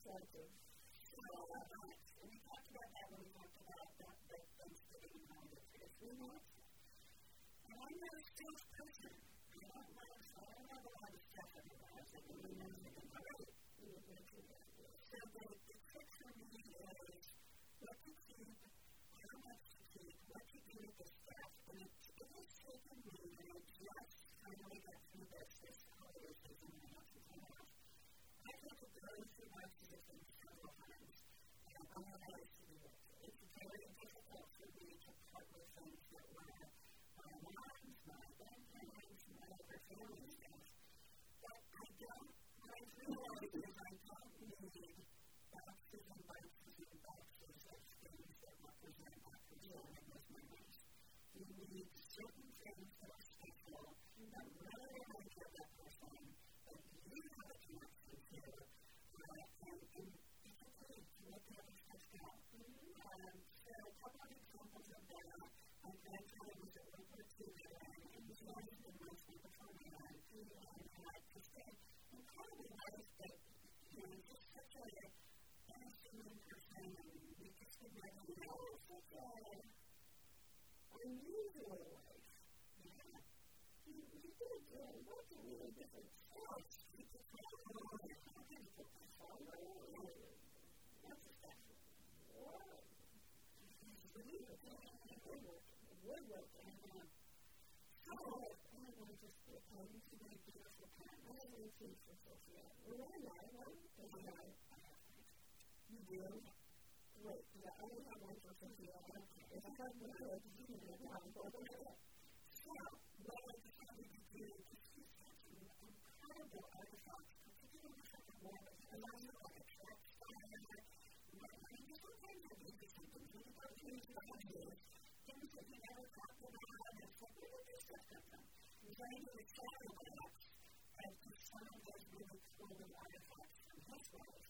yeah, so, uh, and we talked about that when we talked about that, that Thanksgiving and all the three months. And I'm not a sales person. I don't know, so I don't have a lot of stuff anymore. I said, well, you know, can write it. Do it. So the, the trick for me is what to keep, how much to keep, has taken me, and I just finally got through this driven by choosing bachelors of things that represent my concern with my life. You need certain things that are special that really make you that person, but you have a connection to. Uh, and, and it's okay to let the stuff go. Um, so a couple of examples of that. My grandfather was at World War II veteran, and he was in my school before me, and had to say, incredibly nice, but you know, just such a unassuming person, and we unusual life. Yeah. He, he did uh, really different. He just went on and on and put the solo and lots of stuff. Wow. Woodworking, so I want to a part of my beautiful time. I have no food for Sophia. Well, I know, right? Because. you with the only one to fulfill is a husband who is giving you down for the minute. So, what I decided to do is to teach you incredible artifacts, particularly from the war, and I know that it's not fire, but I mean, sometimes I think it's something really confused by ideas, things that you never talked about, and it's like, what is this system? Designing a satellite and to find those really cool artifacts from his life.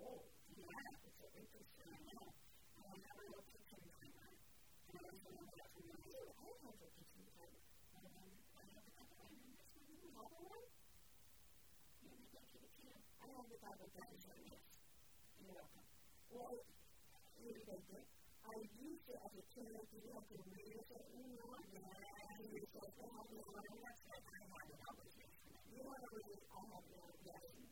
old. Yeah, it's I know. And I never looked at kitchen timer. And I was to me, I have a kitchen I have a one, you have to. I have the Bible here. You're welcome. Well, good, good. I used it as a kid to be able to read it, you and you say, well, I'm going to learn that's what I have an obligation. You want to read, I have no.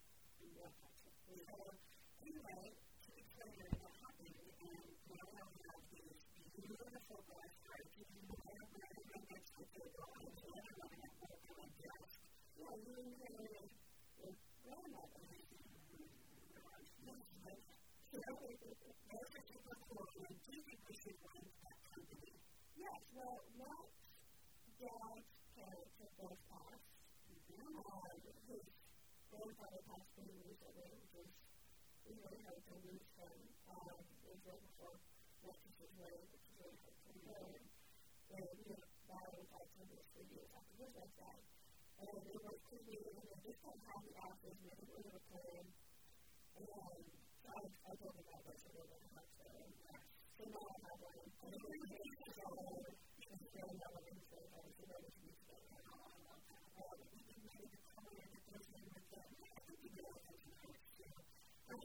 thing that I did was that to be to be people to be to was you to you the the was happened. Anyway, to and have these beautiful glass hearts, and I have my to the and to put my desk. Well, you know, your grandmother, so, those are I do think we should that company. Yes, well, what Dad to both past. Um, grandfather passed away recently, which was we really hard to lose him. Um, it was right before Lexus's wedding, which is really hard for him. And we had battled like of the three years after his wife died. And it was because we were just kind of happy after we didn't really have a plan. And so I, I told him about this a little bit how to so now I have one. And then we get together, and it's really not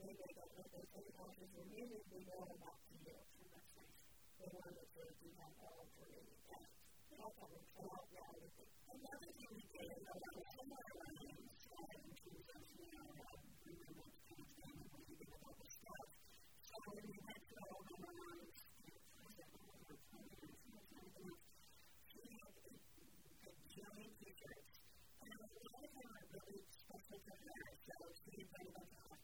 they made up what they think of as a minute we know about the year from the sense. They wanted to do that all three. And that's how we came out now with it. Another thing we did is that we came out around and started in terms of, you know, um, we were able to kind of tell them what we did about the stuff. So when we went to all the moms, for example, we were trying to do something, she had a, a giant t-shirt. And I was like, I'm really special to her, so she had done about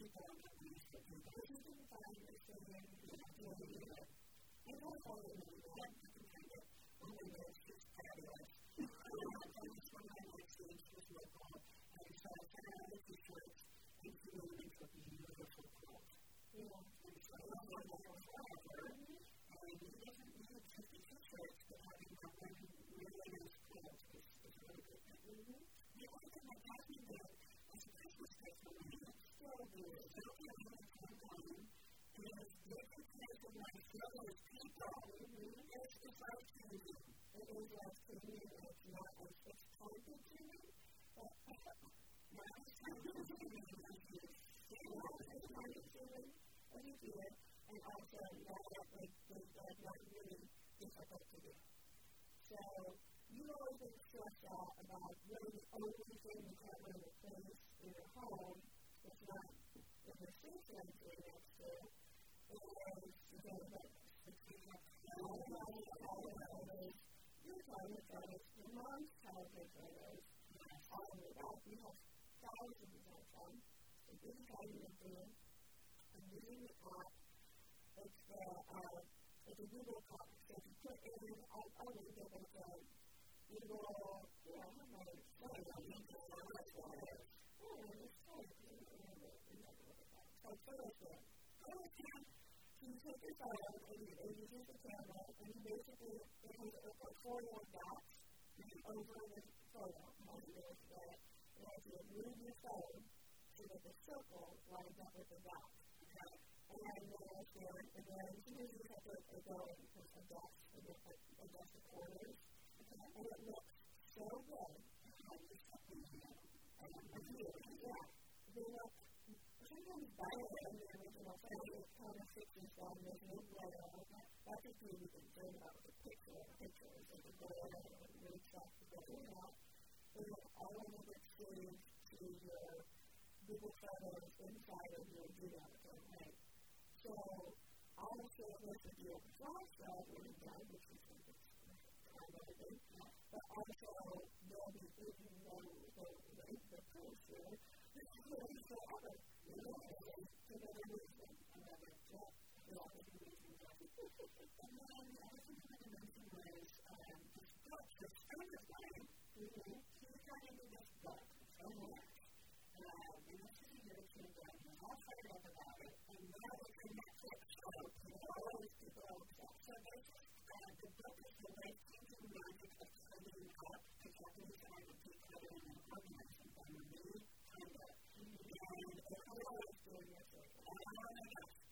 people are not used to people. They just didn't find the same, you know, feeling of it. And that's all we need. We have to kind of women that just fabulous. I don't have to use one of my magazines with my mom. And so I found out this is what these women with beautiful quilts. You know, and so I love what I was after. And it doesn't need to be t-shirts, but having a women really at the time, is different kinds of life struggles people. It's, it's life changing. It is life changing. It's not as it's talented to me, but not as talented to me as you feel as talented to me as you do it, and also not like like to do. So you always stressed out about really the only thing you can't really replace in your home is in the system you're next to is to go back. Your childhood photos, your mom's childhood photos, all of that. We have thousands of them. So this is how you would do it. I'm using the app. It's the, uh, it's a Google Doc. So if you put in, I'll, I'll link it, it's a Google, you know, how many, what is that? Google, what is that? Oh, it's called, you know, it's called PhotoScan. PhotoScan you take your phone and you, and you use the camera and you basically it has a portfolio of dots over the photo. How you do that? And as you move your phone so that the circle lines up with the dot. And then there's there, and then sometimes you have to go and adjust, adjust the corners. Okay? And it looks so. And you, yeah, they look better than the original thing. It kind of fits itself and there's no glare on it. That's a thing you can think about the picture or pictures and the glare and really track the glare out. And then all of gets saved to your Google Photos inside of your account, right? So I will share this with you on Flash drive when you're done, which is kind of everything. But also, there'll be even one the, the, the. And the to of so and this is a year or two the book is The Life Changing Magic of building up the Japanese side of decluttering and organizing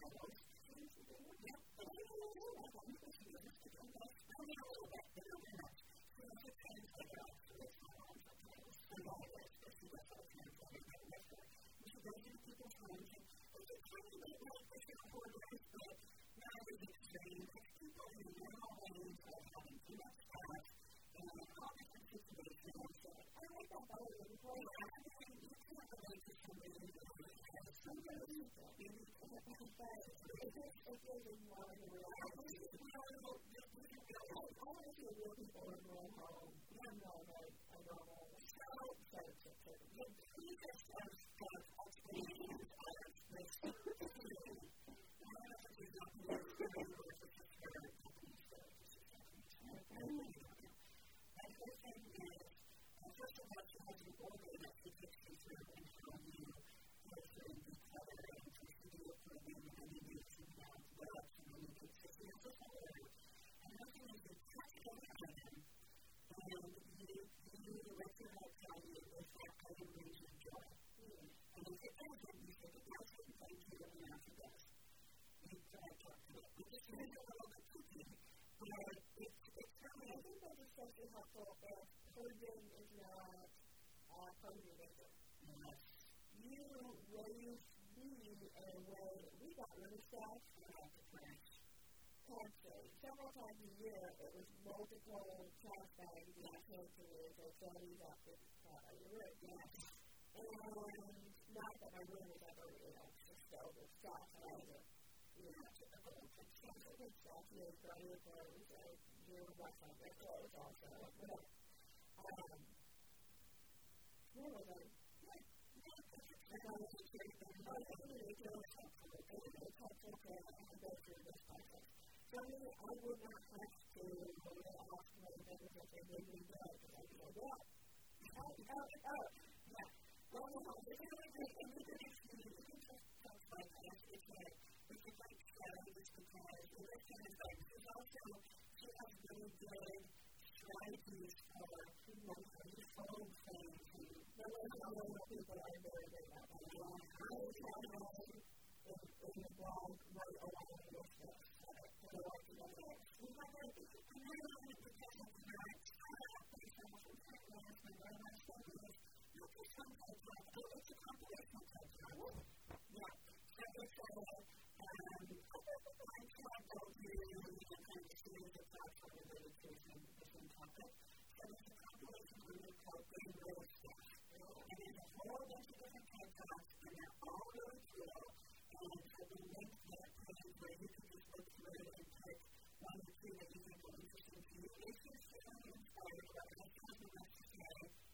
dogs and turtles. Yep, and she knows a lot of them. She begins to converse only a little bit, but not very much. She also translated out to this dogs and turtles. And all of this, but she does all translated right with her. And she goes into people's homes and it's a tiny bit like this in hoarders, but not as extreme. It's people in normal ways of having too much stuff and all different situations. So I like that better than play. Actually, you but it is it is a more in real life. This is real. This is real. I want to see real people in real home. I'm not a, a normal. So, so. The cleanest of, of explanations of this of of first of all, she has an order that she takes through and touch and you, you let your heart tell you if that item brings you. And if doesn't, you it down to the place you now it does. You try to to it. A little bit but it's, it's really, I think that is especially helpful if purging is not uh, of. You raised me in that we got rid of About the trash. constantly. Several times a year, it was multiple trash bags that came to and said, Daddy, that's the uh, room. Yes. And not that my room was ever, you know, just filled with stuff. I had to, you know, to the whole stuff, the good stuff, you know, your clothes, uh, your wash out your clothes also, whatever. Um, where was I? And I was very, very Oh, it's really good. It's helpful. It's helpful to uh, go through this process. For me, I would not have to to the and things like they made me go because I'd be like, what? Oh, oh, oh. Yeah. Well, no, it's really great. And you can actually, you can just talk like this. It's like, it's a great show just because the listener is like, she's also, she has really good strategies for, know, how you hold things and The way some of people good at that. know, how I was tell them. in, in the blog sometimes like, oh, it's a compilation sometimes. Yeah. So it's a, um, I tried to do the kind of series of thoughts on the meditation as an topic. So there's a compilation on it called Being Real Stuff. And there's a whole bunch of different TED Talks, and they're all really cool. And so we link that page where you can just look through it and pick one or two that you think are interesting to you. It's just really inspired about the things we to say.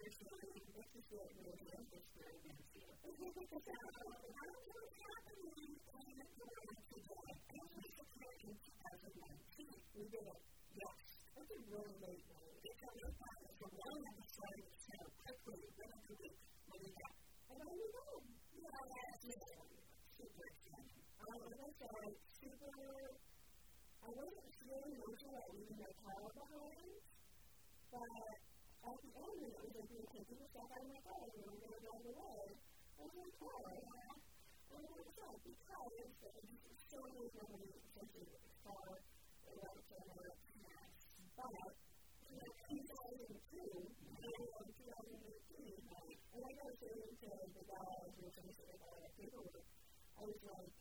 Feeling, this is what really is experiment here. So, how do what's happening in the world today? And we support in 2019. We did it. Yes. That's a really late one. It's a big part of the one episode, so quickly, within the week, do you got? And I was home. Yeah, that's it. Super exciting. Um, and I said, super, I wasn't really looking at leaving my car behind, but at the end, it was like, you know, taking the stuff out of my car and we were going to drive away. I was like, yeah. And it was because there so many memories associated with this car, it was a Camry, but, you know, 2002, and 2018, and I got to say to the guy who was about that paperwork, I was like,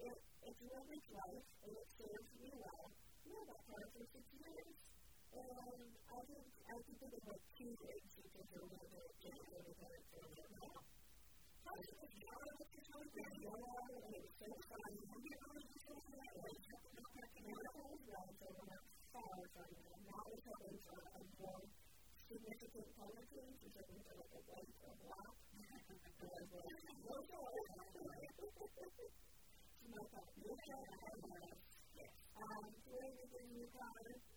it, it's lived its life, and it serves me well. You know, that for six years. And I think, I can think of like two things because they're a little bit different than the car for right now. How did it go? What's your total grade? Yeah, and it was so fun. When you go to the school, that way, you have to go back and I was so I was far from it, and that was heading for a more significant poetry, which I think are like a white or black. and uh, so my thought, yeah, um, doing the you know, just to you know, my to I really got after this. I was really not. I was. Um, the you so you know, have the, the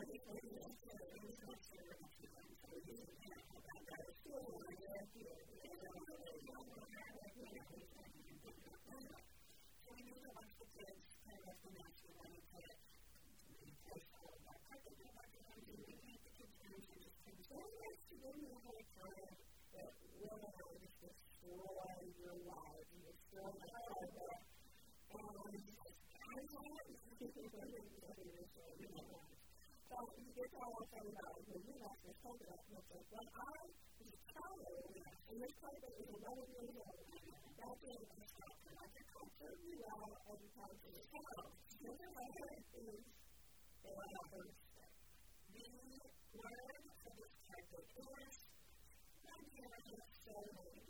still, you So you get all okay about it, but you're not going to take it up with. When I was and they told me it was another way to go, that day I I said, I'll turn you out and you come to the show. And then I heard things that I have heard said. The word of this type of is, not the word of ceremony,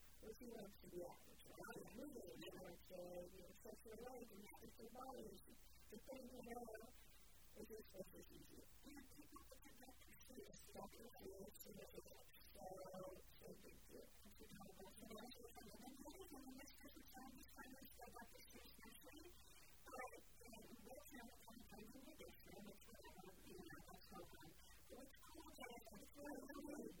If you want to react to it, you want to your sexuality, your sexual biology, depending on how it is specific. You pick up the doctor's serious, the doctor's serious, the doctor's serious, so big deal. If you know about the doctor's serious, and the other thing, this person's time is time is the doctor's serious, naturally, but that's not the kind of thing you do, so that's what I want to do, that's what I want. But it's cool that it's really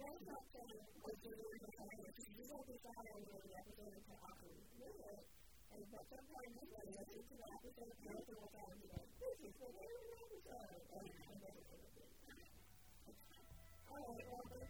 they don't say what you're doing is right, because you don't decide on your representative to offer you it. And but sometimes you say, like, it's an episode of Earth, and we'll find you like, this is the way we're going to go. And I'm going to do it. All right, well,